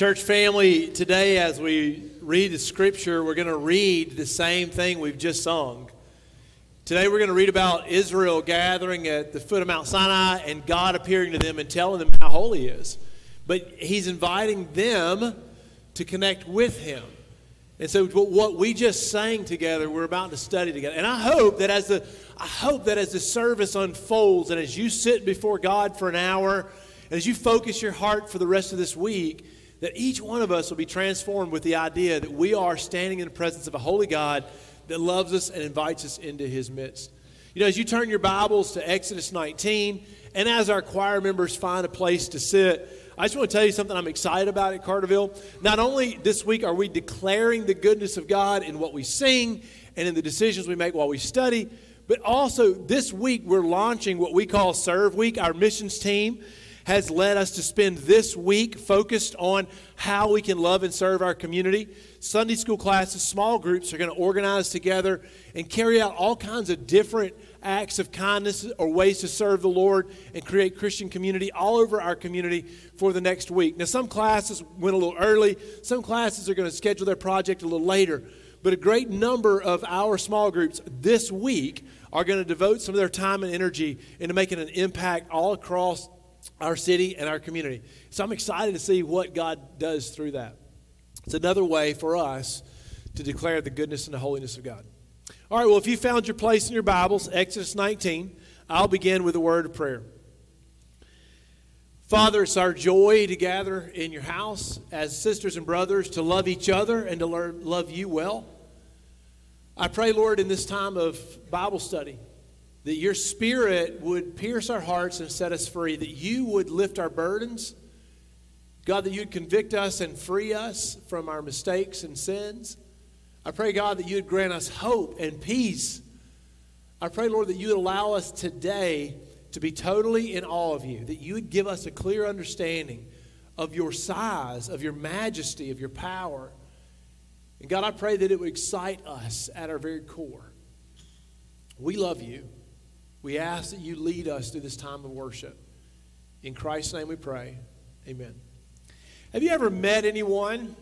Church family, today as we read the scripture, we're going to read the same thing we've just sung. Today we're going to read about Israel gathering at the foot of Mount Sinai and God appearing to them and telling them how holy He is. But He's inviting them to connect with Him. And so what we just sang together, we're about to study together. And I hope that as the I hope that as the service unfolds and as you sit before God for an hour, and as you focus your heart for the rest of this week, that each one of us will be transformed with the idea that we are standing in the presence of a holy God that loves us and invites us into his midst. You know, as you turn your Bibles to Exodus 19, and as our choir members find a place to sit, I just want to tell you something I'm excited about at Carterville. Not only this week are we declaring the goodness of God in what we sing and in the decisions we make while we study, but also this week we're launching what we call Serve Week, our missions team has led us to spend this week focused on how we can love and serve our community. Sunday school classes, small groups are going to organize together and carry out all kinds of different acts of kindness or ways to serve the Lord and create Christian community all over our community for the next week. Now, some classes went a little early, some classes are going to schedule their project a little later, but a great number of our small groups this week are going to devote some of their time and energy into making an impact all across our city and our community. So I'm excited to see what God does through that. It's another way for us to declare the goodness and the holiness of God. All right, well, if you found your place in your Bibles, Exodus 19, I'll begin with a word of prayer. Father, it's our joy to gather in your house as sisters and brothers to love each other and to learn, love you well. I pray, Lord, in this time of Bible study, that your spirit would pierce our hearts and set us free, that you would lift our burdens. God, that you'd convict us and free us from our mistakes and sins. I pray, God, that you'd grant us hope and peace. I pray, Lord, that you would allow us today to be totally in awe of you, that you would give us a clear understanding of your size, of your majesty, of your power. And God, I pray that it would excite us at our very core. We love you. We ask that you lead us through this time of worship. In Christ's name we pray. Amen. Have you ever met anyone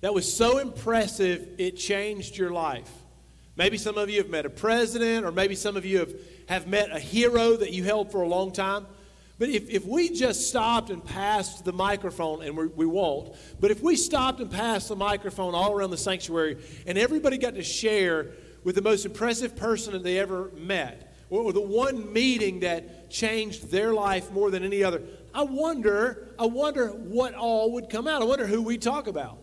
that was so impressive it changed your life? Maybe some of you have met a president, or maybe some of you have, have met a hero that you held for a long time. But if, if we just stopped and passed the microphone, and we, we won't, but if we stopped and passed the microphone all around the sanctuary and everybody got to share with the most impressive person that they ever met, or the one meeting that changed their life more than any other. I wonder, I wonder what all would come out. I wonder who we talk about.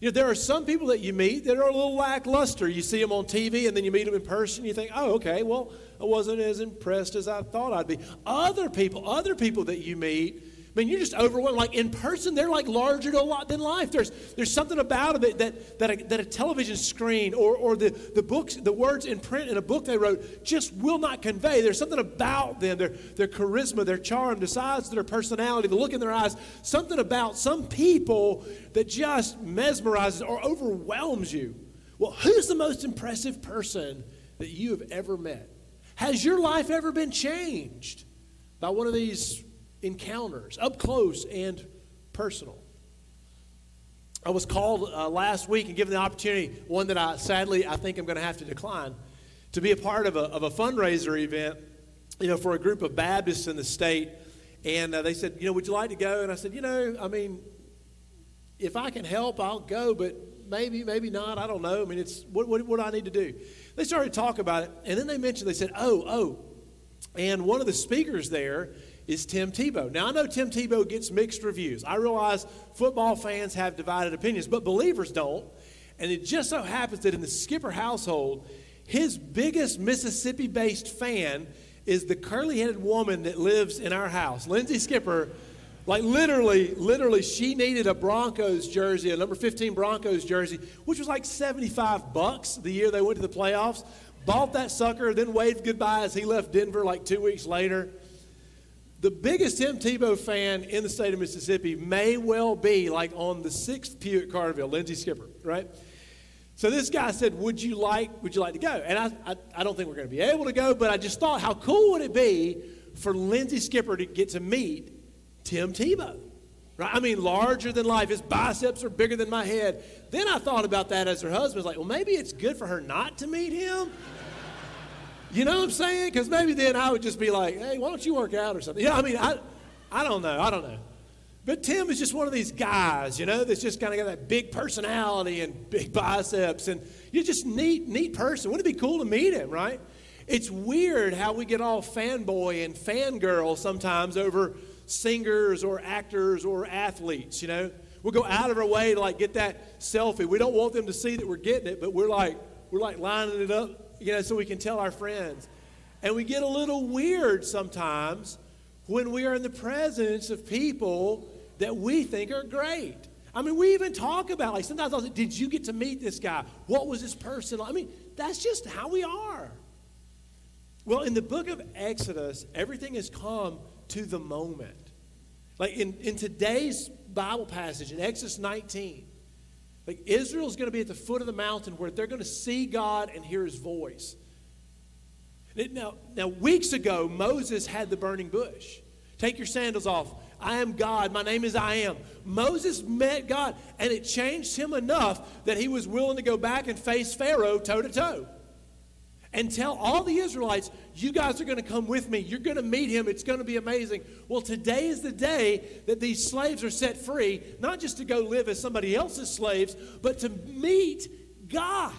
You know, there are some people that you meet that are a little lackluster. You see them on TV and then you meet them in person. You think, oh, okay, well, I wasn't as impressed as I thought I'd be. Other people, other people that you meet I mean, you're just overwhelmed. Like in person, they're like larger than life. There's, there's something about it that, that, a, that a television screen or, or the, the books, the words in print in a book they wrote just will not convey. There's something about them, their, their charisma, their charm, the size their personality, the look in their eyes, something about some people that just mesmerizes or overwhelms you. Well, who's the most impressive person that you have ever met? Has your life ever been changed by one of these encounters, up close and personal. I was called uh, last week and given the opportunity, one that I sadly I think I'm going to have to decline, to be a part of a, of a fundraiser event, you know, for a group of Baptists in the state. And uh, they said, you know, would you like to go? And I said, you know, I mean, if I can help, I'll go, but maybe, maybe not. I don't know. I mean, it's what, what, what do I need to do? They started to talk about it, and then they mentioned, they said, oh, oh, and one of the speakers there is Tim Tebow. Now, I know Tim Tebow gets mixed reviews. I realize football fans have divided opinions, but believers don't. And it just so happens that in the Skipper household, his biggest Mississippi based fan is the curly headed woman that lives in our house, Lindsay Skipper. Like literally, literally, she needed a Broncos jersey, a number 15 Broncos jersey, which was like 75 bucks the year they went to the playoffs. Bought that sucker, then waved goodbye as he left Denver like two weeks later. The biggest Tim Tebow fan in the state of Mississippi may well be like on the sixth pew at Carterville, Lindsay Skipper, right? So this guy said, "Would you like? Would you like to go?" And I, I, I don't think we're going to be able to go, but I just thought, how cool would it be for Lindsay Skipper to get to meet Tim Tebow? Right? I mean, larger than life. His biceps are bigger than my head. Then I thought about that as her husband. I was like, well, maybe it's good for her not to meet him. You know what I'm saying? Because maybe then I would just be like, hey, why don't you work out or something? Yeah, I mean, I, I don't know. I don't know. But Tim is just one of these guys, you know, that's just kind of got that big personality and big biceps. And you're just neat, neat person. Wouldn't it be cool to meet him, right? It's weird how we get all fanboy and fangirl sometimes over singers or actors or athletes, you know. We'll go out of our way to like get that selfie. We don't want them to see that we're getting it, but we're like we're like lining it up, you know, so we can tell our friends. And we get a little weird sometimes when we are in the presence of people that we think are great. I mean, we even talk about like sometimes I'll say, "Did you get to meet this guy? What was this person?" I mean, that's just how we are. Well, in the book of Exodus, everything has come to the moment. Like in, in today's Bible passage, in Exodus 19, like Israel's going to be at the foot of the mountain where they're going to see God and hear his voice. Now, now, weeks ago, Moses had the burning bush. Take your sandals off. I am God. My name is I am. Moses met God, and it changed him enough that he was willing to go back and face Pharaoh toe to toe and tell all the Israelites, you guys are going to come with me. You're going to meet him. It's going to be amazing. Well, today is the day that these slaves are set free, not just to go live as somebody else's slaves, but to meet God.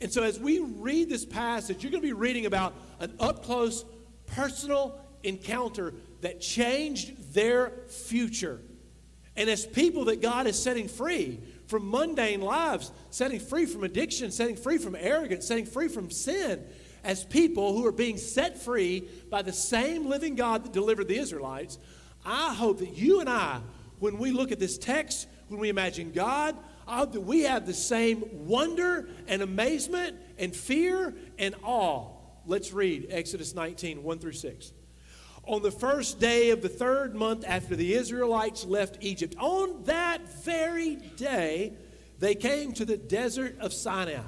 And so, as we read this passage, you're going to be reading about an up close, personal encounter that changed their future. And as people that God is setting free, from mundane lives, setting free from addiction, setting free from arrogance, setting free from sin, as people who are being set free by the same living God that delivered the Israelites, I hope that you and I, when we look at this text, when we imagine God, I hope that we have the same wonder and amazement and fear and awe. Let's read Exodus 19, 1 through 6. On the first day of the third month after the Israelites left Egypt, on that very day, they came to the desert of Sinai.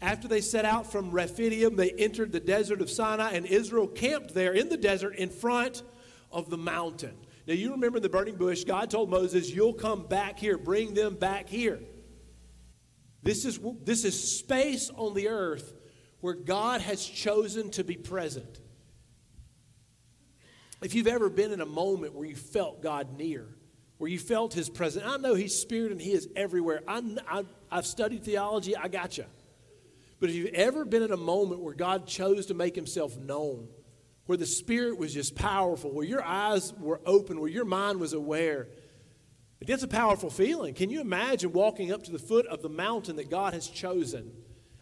After they set out from Rephidim, they entered the desert of Sinai, and Israel camped there in the desert in front of the mountain. Now, you remember in the burning bush, God told Moses, You'll come back here, bring them back here. This is, this is space on the earth where God has chosen to be present. If you've ever been in a moment where you felt God near, where you felt His presence, I know He's Spirit and He is everywhere. I, I, I've studied theology, I got you. But if you've ever been in a moment where God chose to make Himself known, where the Spirit was just powerful, where your eyes were open, where your mind was aware, it's a powerful feeling. Can you imagine walking up to the foot of the mountain that God has chosen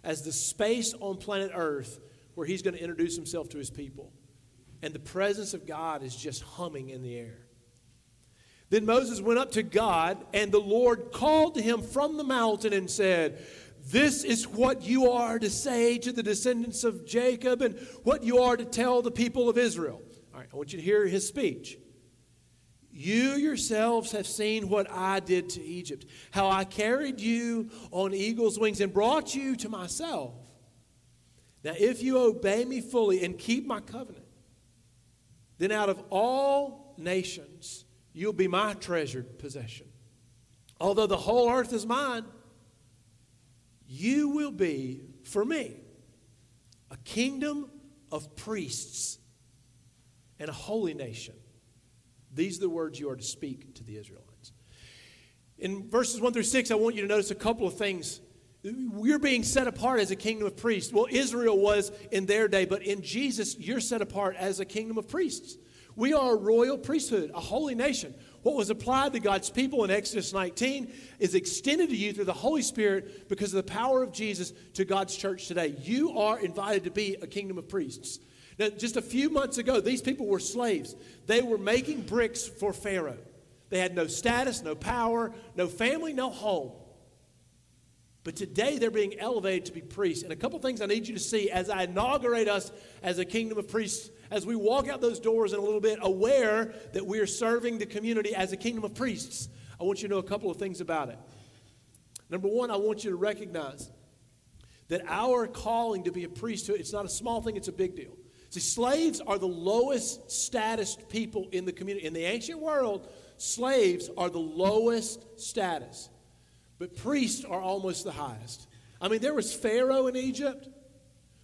as the space on planet Earth where He's going to introduce Himself to His people? And the presence of God is just humming in the air. Then Moses went up to God, and the Lord called to him from the mountain and said, This is what you are to say to the descendants of Jacob, and what you are to tell the people of Israel. All right, I want you to hear his speech. You yourselves have seen what I did to Egypt, how I carried you on eagle's wings and brought you to myself. Now, if you obey me fully and keep my covenant, then out of all nations, you'll be my treasured possession. Although the whole earth is mine, you will be for me a kingdom of priests and a holy nation. These are the words you are to speak to the Israelites. In verses 1 through 6, I want you to notice a couple of things we're being set apart as a kingdom of priests. Well, Israel was in their day, but in Jesus, you're set apart as a kingdom of priests. We are a royal priesthood, a holy nation. What was applied to God's people in Exodus 19 is extended to you through the Holy Spirit because of the power of Jesus to God's church today. You are invited to be a kingdom of priests. Now, just a few months ago, these people were slaves. They were making bricks for Pharaoh. They had no status, no power, no family, no home. But today they're being elevated to be priests. And a couple things I need you to see as I inaugurate us as a kingdom of priests, as we walk out those doors in a little bit, aware that we are serving the community as a kingdom of priests. I want you to know a couple of things about it. Number one, I want you to recognize that our calling to be a priesthood, it's not a small thing, it's a big deal. See, slaves are the lowest status people in the community. In the ancient world, slaves are the lowest status, but priests are almost the highest. I mean, there was Pharaoh in Egypt,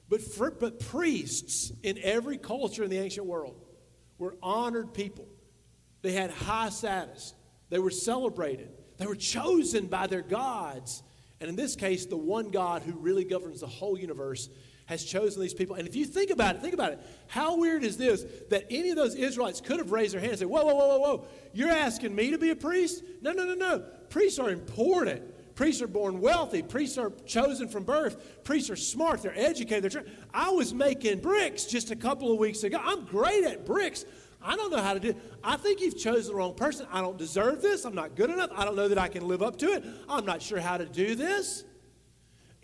but, for, but priests in every culture in the ancient world were honored people. They had high status, they were celebrated, they were chosen by their gods. And in this case, the one God who really governs the whole universe has chosen these people. And if you think about it, think about it. How weird is this that any of those Israelites could have raised their hand and said, Whoa, whoa, whoa, whoa, whoa. You're asking me to be a priest? No, no, no, no. Priests are important. Priests are born wealthy. Priests are chosen from birth. Priests are smart. They're educated. They're tra- I was making bricks just a couple of weeks ago. I'm great at bricks. I don't know how to do it. I think you've chosen the wrong person. I don't deserve this. I'm not good enough. I don't know that I can live up to it. I'm not sure how to do this.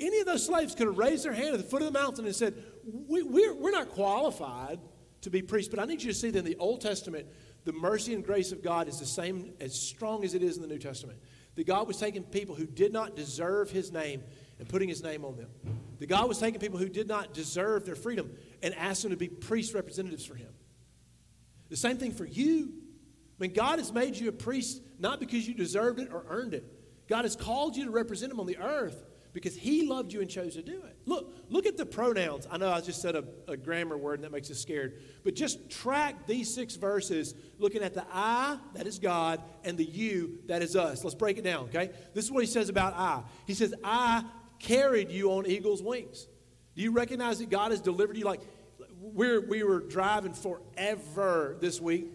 Any of those slaves could have raised their hand at the foot of the mountain and said, we, we're, we're not qualified to be priests. But I need you to see that in the Old Testament, the mercy and grace of God is the same, as strong as it is in the New Testament. That God was taking people who did not deserve his name and putting his name on them. That God was taking people who did not deserve their freedom and asked them to be priest representatives for him. The same thing for you. I mean, God has made you a priest not because you deserved it or earned it. God has called you to represent him on the earth because he loved you and chose to do it. Look, look at the pronouns. I know I just said a, a, grammar word and that makes us scared, but just track these six verses looking at the I, that is God, and the you, that is us. Let's break it down, okay? This is what he says about I. He says, I carried you on eagle's wings. Do you recognize that God has delivered you? Like, we're, we were driving forever this week,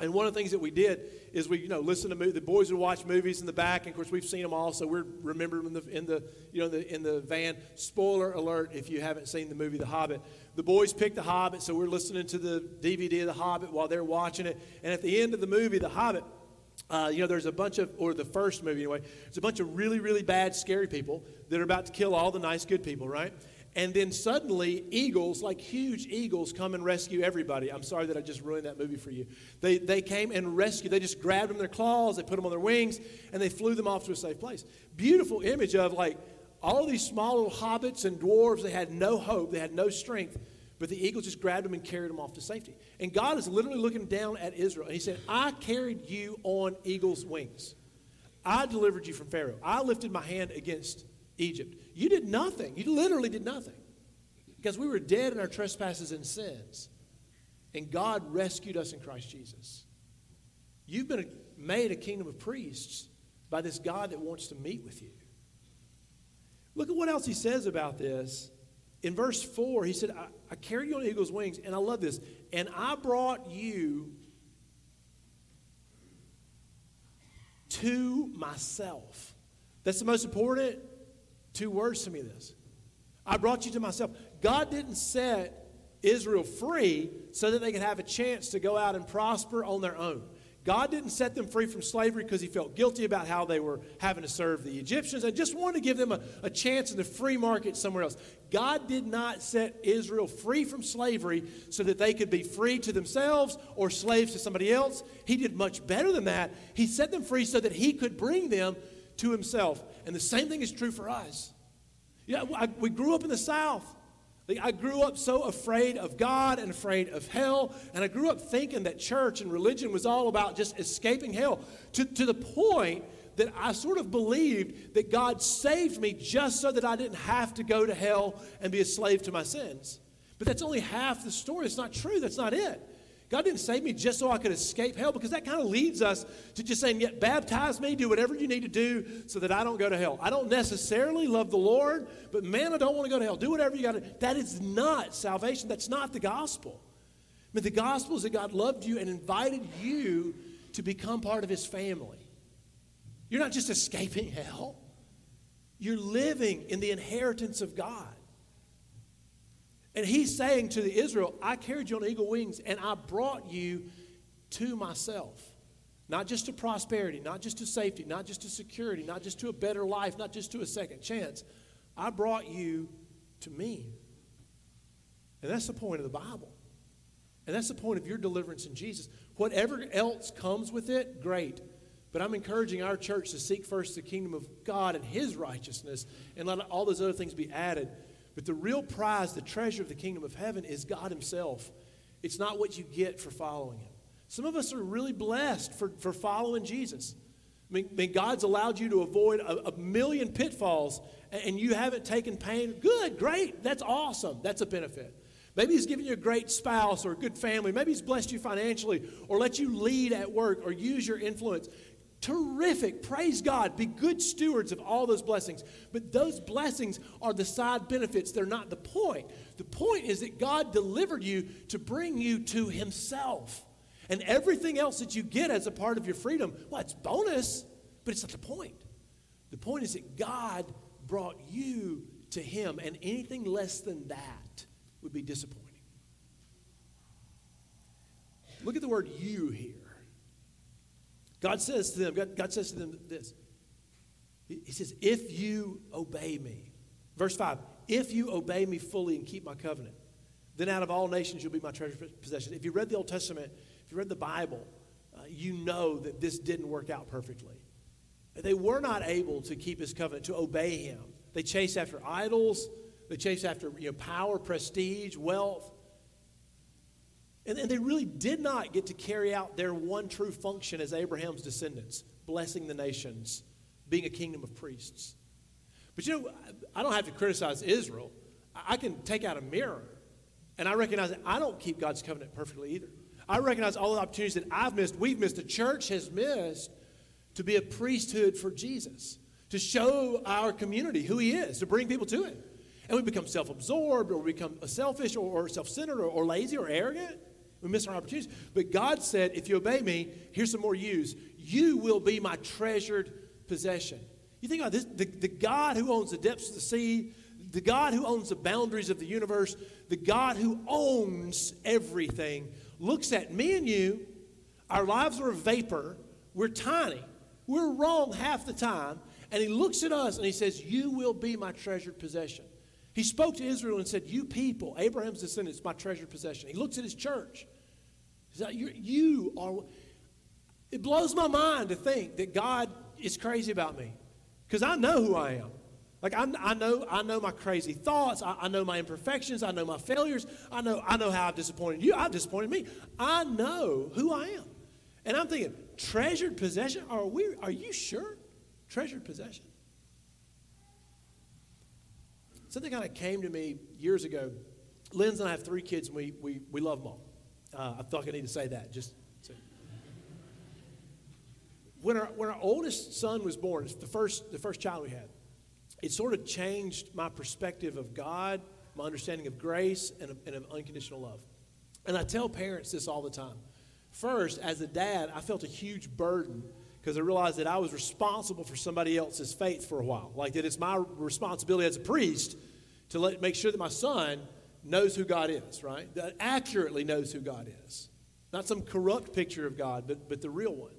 and one of the things that we did is we, you know, listen to the boys would watch movies in the back, and of course we've seen them all, so we're remembering in the in the you know the, in the van. Spoiler alert: if you haven't seen the movie The Hobbit, the boys picked The Hobbit, so we're listening to the DVD of The Hobbit while they're watching it. And at the end of the movie, The Hobbit, uh, you know, there's a bunch of, or the first movie anyway, there's a bunch of really, really bad, scary people that are about to kill all the nice, good people, right? And then suddenly, eagles, like huge eagles, come and rescue everybody. I'm sorry that I just ruined that movie for you. They, they came and rescued. They just grabbed them in their claws, they put them on their wings, and they flew them off to a safe place. Beautiful image of like all these small little hobbits and dwarves. They had no hope, they had no strength, but the eagles just grabbed them and carried them off to safety. And God is literally looking down at Israel, and He said, I carried you on eagle's wings. I delivered you from Pharaoh. I lifted my hand against Egypt. You did nothing. You literally did nothing. Because we were dead in our trespasses and sins. And God rescued us in Christ Jesus. You've been made a kingdom of priests by this God that wants to meet with you. Look at what else he says about this. In verse 4, he said, I, I carried you on eagle's wings, and I love this. And I brought you to myself. That's the most important Two words to me this. I brought you to myself. God didn't set Israel free so that they could have a chance to go out and prosper on their own. God didn't set them free from slavery because he felt guilty about how they were having to serve the Egyptians and just wanted to give them a, a, chance in the free market somewhere else. God did not set Israel free from slavery so that they could be free to themselves or slaves to somebody else. He did much better than that. He set them free so that he could bring them to himself. And the same thing is true for us. Yeah, I, we grew up in the South. I grew up so afraid of God and afraid of hell, and I grew up thinking that church and religion was all about just escaping hell to, to the point that I sort of believed that God saved me just so that I didn't have to go to hell and be a slave to my sins. But that's only half the story. It's not true. That's not it. God didn't save me just so I could escape hell because that kind of leads us to just saying, yeah, baptize me, do whatever you need to do so that I don't go to hell. I don't necessarily love the Lord, but man, I don't want to go to hell. Do whatever you got to. That is not salvation. That's not the gospel. I mean, the gospel is that God loved you and invited you to become part of his family. You're not just escaping hell, you're living in the inheritance of God. And he's saying to the Israel, I carried you on eagle wings and I brought you to myself. Not just to prosperity, not just to safety, not just to security, not just to a better life, not just to a second chance. I brought you to me. And that's the point of the Bible. And that's the point of your deliverance in Jesus. Whatever else comes with it, great. But I'm encouraging our church to seek first the kingdom of God and His righteousness and let all those other things be added. But the real prize, the treasure of the kingdom of heaven, is God Himself. It's not what you get for following Him. Some of us are really blessed for, for following Jesus. I mean, I mean God's allowed you to avoid a, a million pitfalls and, and you haven't taken pain. Good, great. That's awesome. That's a benefit. Maybe He's given you a great spouse or a good family. Maybe He's blessed you financially or let you lead at work or use your influence. Terrific. Praise God. Be good stewards of all those blessings. But those blessings are the side benefits. They're not the point. The point is that God delivered you to bring you to Himself. And everything else that you get as a part of your freedom, well, it's bonus, but it's not the point. The point is that God brought you to Him, and anything less than that would be disappointing. Look at the word you here. God says to them, God, God says to them this. He says, If you obey me, verse 5, if you obey me fully and keep my covenant, then out of all nations you'll be my treasure possession. If you read the Old Testament, if you read the Bible, uh, you know that this didn't work out perfectly. They were not able to keep his covenant, to obey him. They chased after idols, they chased after you know, power, prestige, wealth. And, and they really did not get to carry out their one true function as Abraham's descendants, blessing the nations, being a kingdom of priests. But you know, I don't have to criticize Israel. I can take out a mirror and I recognize that I don't keep God's covenant perfectly either. I recognize all the opportunities that I've missed, we've missed, the church has missed to be a priesthood for Jesus, to show our community who He is, to bring people to Him. And we become self absorbed or we become selfish or, self centered or, or lazy or arrogant. We miss our opportunities. But God said, if you obey me, here's some more use. You will be my treasured possession. You think about this the, the God who owns the depths of the sea, the God who owns the boundaries of the universe, the God who owns everything looks at me and you, our lives are a vapor, we're tiny, we're wrong half the time, and he looks at us and he says, You will be my treasured possession. He spoke to Israel and said, You people, Abraham's descendants, my treasured possession. He looks at his church. Said, You are. It blows my mind to think that God is crazy about me because I know who I am. Like I, I, know, I know my crazy thoughts. I, I, know my imperfections. I know my failures. I know, I know how I've disappointed you. I've disappointed me. I know who I am, and I'm thinking, treasured possession. Are we? Are you sure? Treasured possession. Something kind of came to me years ago. Lynn's and I have three kids, and we we, we love them all. Uh, I like I need to say that. Just when our when our oldest son was born, the first the first child we had it sort of changed my perspective of God, my understanding of grace, and of, and of unconditional love. And I tell parents this all the time. First, as a dad, I felt a huge burden because I realized that I was responsible for somebody else's faith for a while. Like that it's my responsibility as a priest to let, make sure that my son knows who God is, right? That accurately knows who God is. Not some corrupt picture of God, but, but the real one.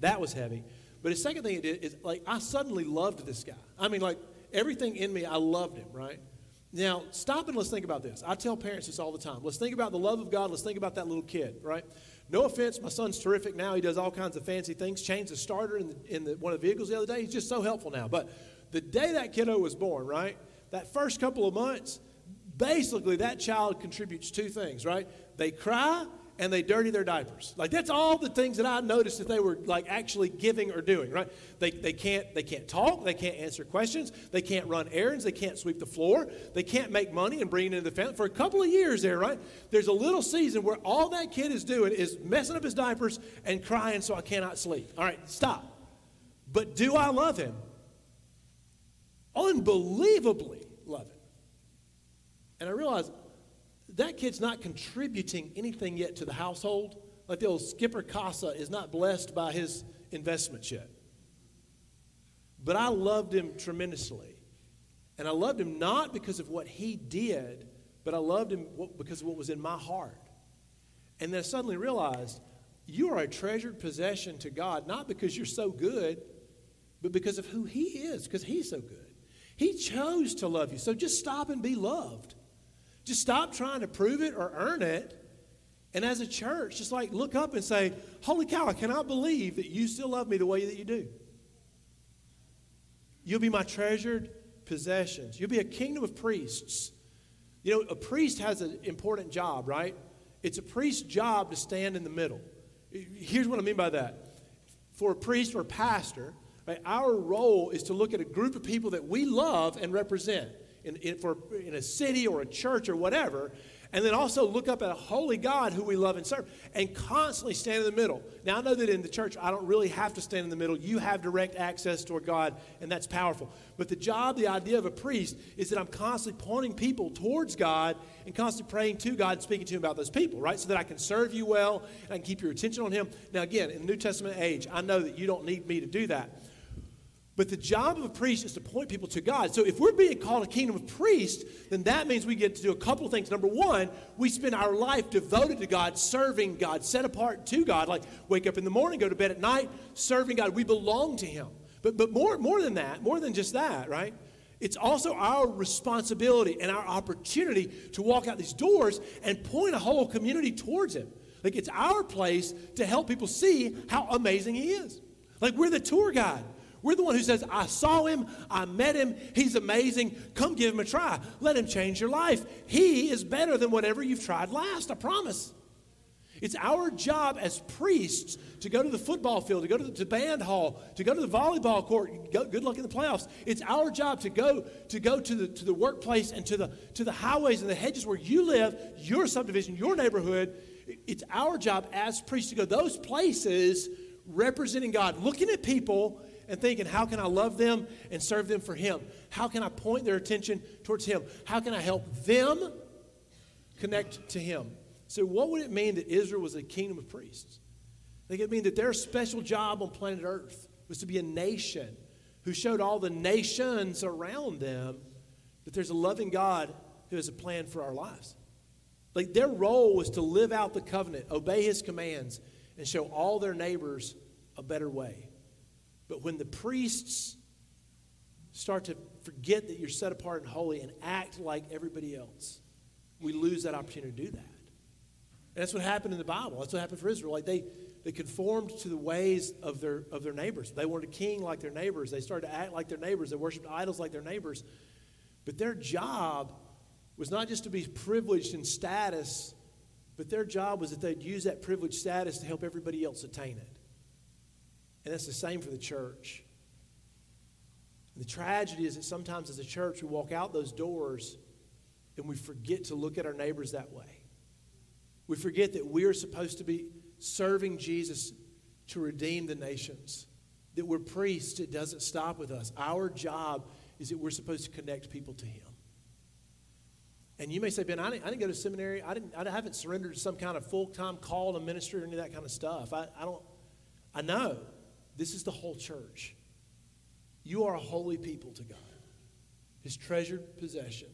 That was heavy. But the second thing it did is like I suddenly loved this guy. I mean, like everything in me, I loved him, right? Now, stop and let's think about this. I tell parents this all the time. Let's think about the love of God. Let's think about that little kid, right? No offense, my son's terrific now. He does all kinds of fancy things. Changed the starter in, the, in the, one of the vehicles the other day. He's just so helpful now. But the day that kiddo was born, right? That first couple of months, basically that child contributes two things, right? They cry and they dirty their diapers. Like that's all the things that I noticed that they were like actually giving or doing, right? They, they can't they can't talk, they can't answer questions, they can't run errands, they can't sweep the floor, they can't make money and bring it into the family. For a couple of years there, right? There's a little season where all that kid is doing is messing up his diapers and crying so I cannot sleep. All right, stop. But do I love him? Unbelievably love him. And I realized that kid's not contributing anything yet to the household. Like the old Skipper Casa is not blessed by his investments yet. But I loved him tremendously. And I loved him not because of what he did, but I loved him because of what was in my heart. And then I suddenly realized you are a treasured possession to God, not because you're so good, but because of who he is, because he's so good. He chose to love you. So just stop and be loved. Just stop trying to prove it or earn it. And as a church, just like look up and say, Holy cow, I cannot believe that you still love me the way that you do. You'll be my treasured possessions. You'll be a kingdom of priests. You know, a priest has an important job, right? It's a priest's job to stand in the middle. Here's what I mean by that. For a priest or a pastor, right, our role is to look at a group of people that we love and represent in, in, for, in a city or a church or whatever, and then also look up at a holy God who we love and serve and constantly stand in the middle. Now, I know that in the church, I don't really have to stand in the middle. You have direct access toward God, and that's powerful. But the job, the idea of a priest is that I'm constantly pointing people towards God and constantly praying to God and speaking to Him about those people, right? So that I can serve you well and I can keep your attention on Him. Now, again, in the New Testament age, I know that you don't need me to do that. But the job of a priest is to point people to God. So if we're being called a kingdom of priests, then that means we get to do a couple of things. Number one, we spend our life devoted to God, serving God, set apart to God, like wake up in the morning, go to bed at night, serving God. We belong to Him. But, but more, more than that, more than just that, right? It's also our responsibility and our opportunity to walk out these doors and point a whole community towards Him. Like it's our place to help people see how amazing He is. Like we're the tour guide. We're the one who says, I saw him, I met him, he's amazing. Come give him a try. Let him change your life. He is better than whatever you've tried last, I promise. It's our job as priests to go to the football field, to go to the to band hall, to go to the volleyball court. Go, good luck in the playoffs. It's our job to go to go to the to the workplace and to the to the highways and the hedges where you live, your subdivision, your neighborhood. It's our job as priests to go those places representing God, looking at people and thinking, how can I love them and serve them for Him? How can I point their attention towards Him? How can I help them connect to Him? So, what would it mean that Israel was a kingdom of priests? I think it mean that their special job on planet Earth was to be a nation who showed all the nations around them that there's a loving God who has a plan for our lives. Like their role was to live out the covenant, obey his commands, and show all their neighbors a better way. But when the priests start to forget that you're set apart and holy and act like everybody else, we lose that opportunity to do that. And that's what happened in the Bible. That's what happened for Israel. Like they, they conformed to the ways of their, of their neighbors. They wanted a king like their neighbors. They started to act like their neighbors. They worshiped idols like their neighbors. But their job was not just to be privileged in status, but their job was that they'd use that privileged status to help everybody else attain it. And that's the same for the church. And the tragedy is that sometimes as a church, we walk out those doors and we forget to look at our neighbors that way. We forget that we are supposed to be serving Jesus to redeem the nations, that we're priests, it doesn't stop with us. Our job is that we're supposed to connect people to Him. And you may say, Ben, I didn't, I didn't go to seminary. I, didn't, I haven't surrendered to some kind of full time call to ministry or any of that kind of stuff. I, I don't, I know. This is the whole church. You are a holy people to God, His treasured possession.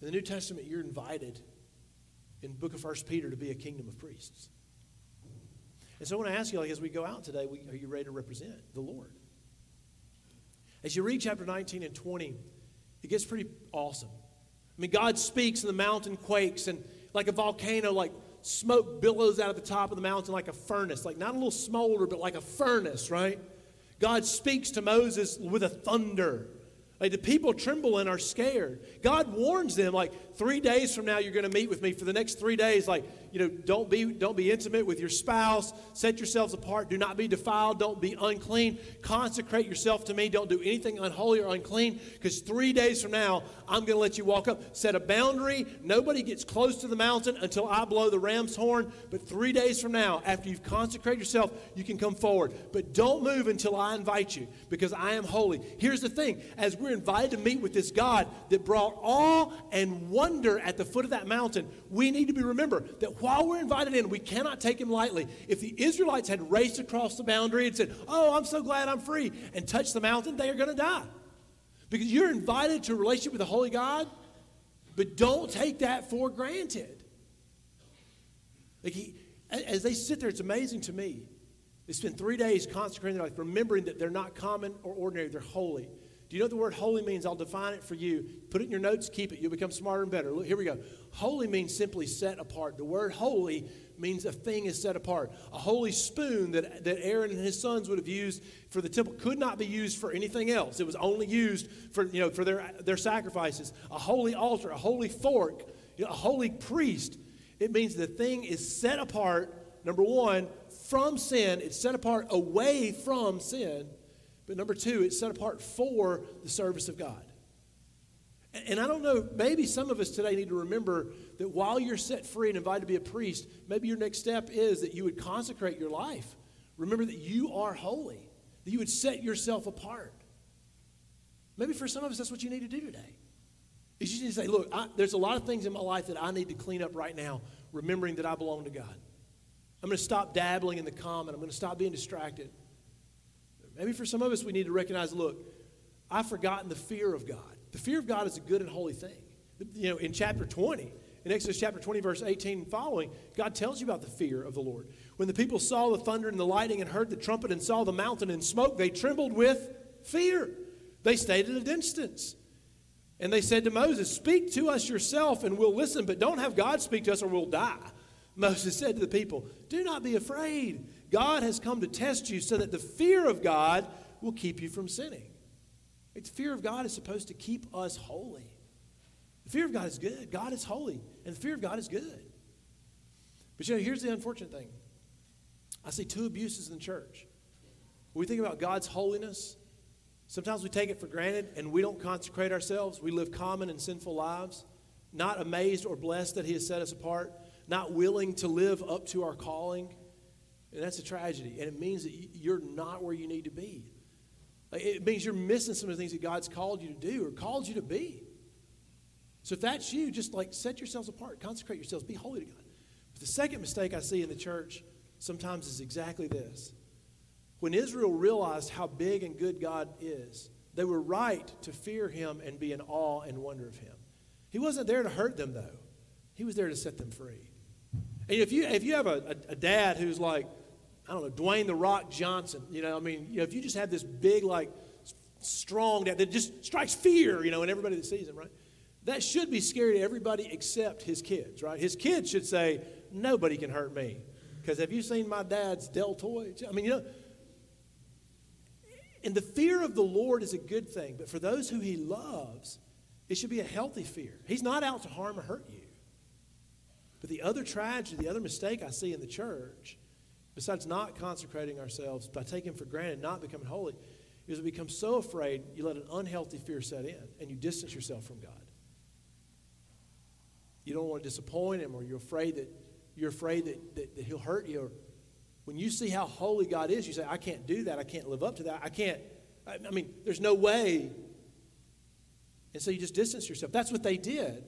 In the New Testament, you're invited in book of First Peter to be a kingdom of priests. And so I want to ask you, like, as we go out today, we, are you ready to represent the Lord? As you read chapter 19 and 20, it gets pretty awesome. I mean, God speaks and the mountain quakes, and like a volcano, like smoke billows out of the top of the mountain like a furnace, like not a little smolder, but like a furnace, right? God speaks to Moses with a thunder. Like the people tremble and are scared. God warns them, like, three days from now, you're going to meet with me. For the next three days, like, you know, don't be, don't be intimate with your spouse. Set yourselves apart. Do not be defiled. Don't be unclean. Consecrate yourself to me. Don't do anything unholy or unclean. Because three days from now, I'm going to let you walk up. Set a boundary. Nobody gets close to the mountain until I blow the ram's horn. But three days from now, after you've consecrated yourself, you can come forward. But don't move until I invite you, because I am holy. Here's the thing as we're invited to meet with this God that brought awe and wonder at the foot of that mountain, we need to be remember that while we're invited in, we cannot take him lightly. If the Israelites had raced across the boundary and said, Oh, I'm so glad I'm free, and touched the mountain, they are going to die. Because you're invited to a relationship with the Holy God, but don't take that for granted. Like he, as they sit there, it's amazing to me. They spend three days consecrating their life, remembering that they're not common or ordinary, they're holy. Do you know what the word holy means? I'll define it for you. Put it in your notes, keep it. You'll become smarter and better. Look, here we go. Holy means simply set apart. The word holy means a thing is set apart. A holy spoon that, that Aaron and his sons would have used for the temple could not be used for anything else. It was only used for, you know, for their, their sacrifices. A holy altar, a holy fork, you know, a holy priest. It means the thing is set apart, number one, from sin. It's set apart away from sin. But number two, it's set apart for the service of God. And I don't know, maybe some of us today need to remember that while you're set free and invited to be a priest, maybe your next step is that you would consecrate your life. Remember that you are holy, that you would set yourself apart. Maybe for some of us, that's what you need to do today. Is you need to say, look, I, there's a lot of things in my life that I need to clean up right now, remembering that I belong to God. I'm going to stop dabbling in the common. I'm going to stop being distracted. Maybe for some of us, we need to recognize, look, I've forgotten the fear of God. The fear of God is a good and holy thing. You know, in chapter 20, in Exodus chapter 20, verse 18 and following, God tells you about the fear of the Lord. When the people saw the thunder and the lightning and heard the trumpet and saw the mountain and smoke, they trembled with fear. They stayed at a distance. And they said to Moses, Speak to us yourself and we'll listen, but don't have God speak to us or we'll die. Moses said to the people, Do not be afraid. God has come to test you so that the fear of God will keep you from sinning. The fear of God is supposed to keep us holy. The fear of God is good. God is holy, and the fear of God is good. But you know, here's the unfortunate thing I see two abuses in the church. When we think about God's holiness, sometimes we take it for granted and we don't consecrate ourselves. We live common and sinful lives, not amazed or blessed that He has set us apart, not willing to live up to our calling. And that's a tragedy. And it means that you're not where you need to be. It means you're missing some of the things that God's called you to do or called you to be. So if that's you, just like set yourselves apart, consecrate yourselves, be holy to God. But the second mistake I see in the church sometimes is exactly this. When Israel realized how big and good God is, they were right to fear him and be in awe and wonder of him. He wasn't there to hurt them, though. He was there to set them free. And if you, if you have a, a, a dad who's like, I don't know, Dwayne the Rock Johnson, you know, I mean, you know, if you just have this big, like, strong dad that just strikes fear, you know, in everybody that sees him, right? That should be scary to everybody except his kids, right? His kids should say, nobody can hurt me. Because have you seen my dad's deltoids? I mean, you know, and the fear of the Lord is a good thing, but for those who he loves, it should be a healthy fear. He's not out to harm or hurt you. But the other tragedy, the other mistake I see in the church, besides not consecrating ourselves by taking for granted, not becoming holy, is we become so afraid you let an unhealthy fear set in and you distance yourself from God. You don't want to disappoint him or you're afraid that you're afraid that, that, that he'll hurt you. Or when you see how holy God is, you say, I can't do that. I can't live up to that. I can't. I, I mean, there's no way. And so you just distance yourself. That's what they did.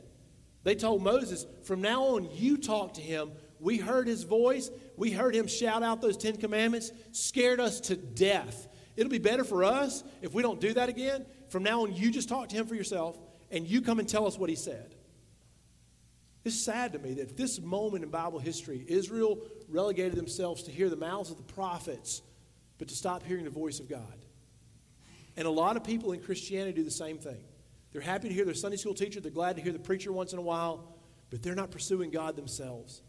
They told Moses, from now on, you talk to him. We heard his voice. We heard him shout out those Ten Commandments, scared us to death. It'll be better for us if we don't do that again. From now on, you just talk to him for yourself and you come and tell us what he said. It's sad to me that this moment in Bible history, Israel relegated themselves to hear the mouths of the prophets, but to stop hearing the voice of God. And a lot of people in Christianity do the same thing. They're happy to hear their Sunday school teacher, they're glad to hear the preacher once in a while, but they're not pursuing God themselves.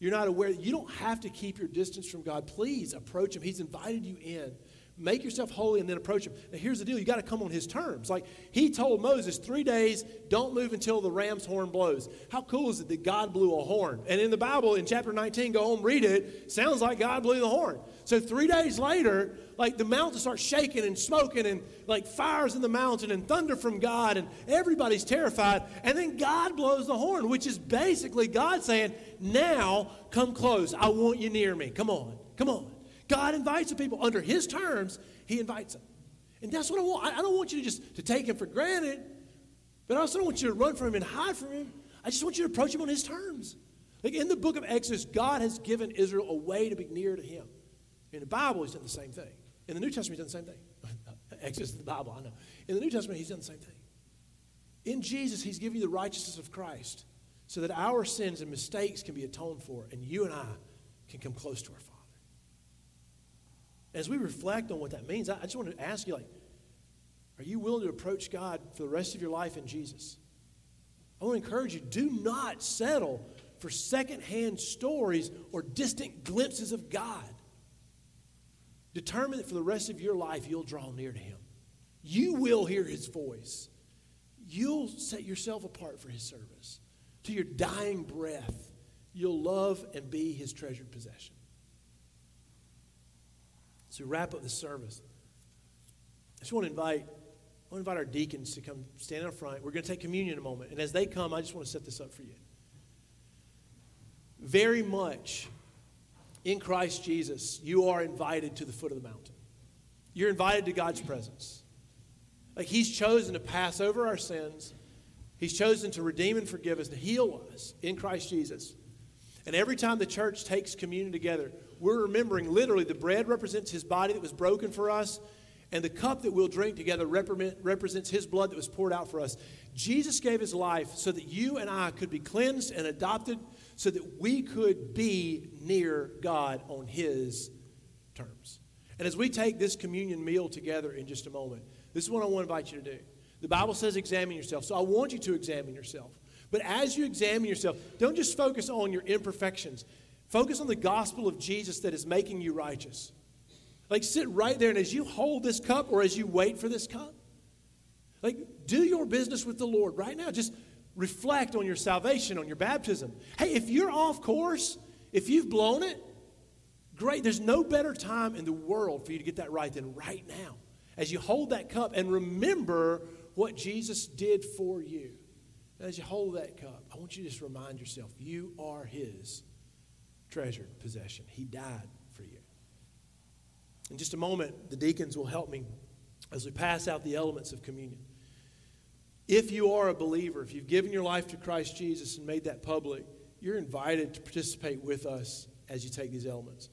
You're not aware, you don't have to keep your distance from God. Please approach Him. He's invited you in. Make yourself holy and then approach him. Now, here's the deal you got to come on his terms. Like he told Moses, three days, don't move until the ram's horn blows. How cool is it that God blew a horn? And in the Bible, in chapter 19, go home, read it, sounds like God blew the horn. So three days later, like the mountain starts shaking and smoking and like fires in the mountain and thunder from God and everybody's terrified. And then God blows the horn, which is basically God saying, now come close. I want you near me. Come on, come on. God invites the people under his terms, he invites them. And that's what I want. I don't want you to just to take him for granted, but I also don't want you to run from him and hide from him. I just want you to approach him on his terms. Like in the book of Exodus, God has given Israel a way to be near to him. In the Bible, he's done the same thing. In the New Testament, he's done the same thing. Exodus the Bible, I know. In the New Testament, he's done the same thing. In Jesus, he's given you the righteousness of Christ so that our sins and mistakes can be atoned for, and you and I can come close to our Father. As we reflect on what that means, I just want to ask you, like, are you willing to approach God for the rest of your life in Jesus? I want to encourage you, do not settle for secondhand stories or distant glimpses of God. Determine that for the rest of your life you'll draw near to Him. You will hear His voice. You'll set yourself apart for His service. To your dying breath, you'll love and be his treasured possession. So wrap up the service. I just want to invite, I want to invite our deacons to come stand up front. We're going to take communion in a moment. And as they come, I just want to set this up for you. Very much in Christ Jesus, you are invited to the foot of the mountain. You're invited to God's presence. Like He's chosen to pass over our sins, He's chosen to redeem and forgive us, to heal us in Christ Jesus. And every time the church takes communion together, we're remembering literally the bread represents His body that was broken for us, and the cup that we'll drink together represents His blood that was poured out for us. Jesus gave His life so that you and I could be cleansed and adopted, so that we could be near God on His terms. And as we take this communion meal together in just a moment, this is what I want to invite you to do. The Bible says examine yourself. So I want you to examine yourself. But as you examine yourself, don't just focus on your imperfections. Focus on the gospel of Jesus that is making you righteous. Like sit right there, and as you hold this cup or as you wait for this cup, like do your business with the Lord right now. Just reflect on your salvation, on your baptism. Hey, if you're off course, if you've blown it, great. There's no better time in the world for you to get that right than right now. As you hold that cup and remember what Jesus did for you. As you hold that cup, I want you to just remind yourself you are His treasured possession. He died for you. In just a moment, the deacons will help me as we pass out the elements of communion. If you are a believer, if you've given your life to Christ Jesus and made that public, you're invited to participate with us as you take these elements.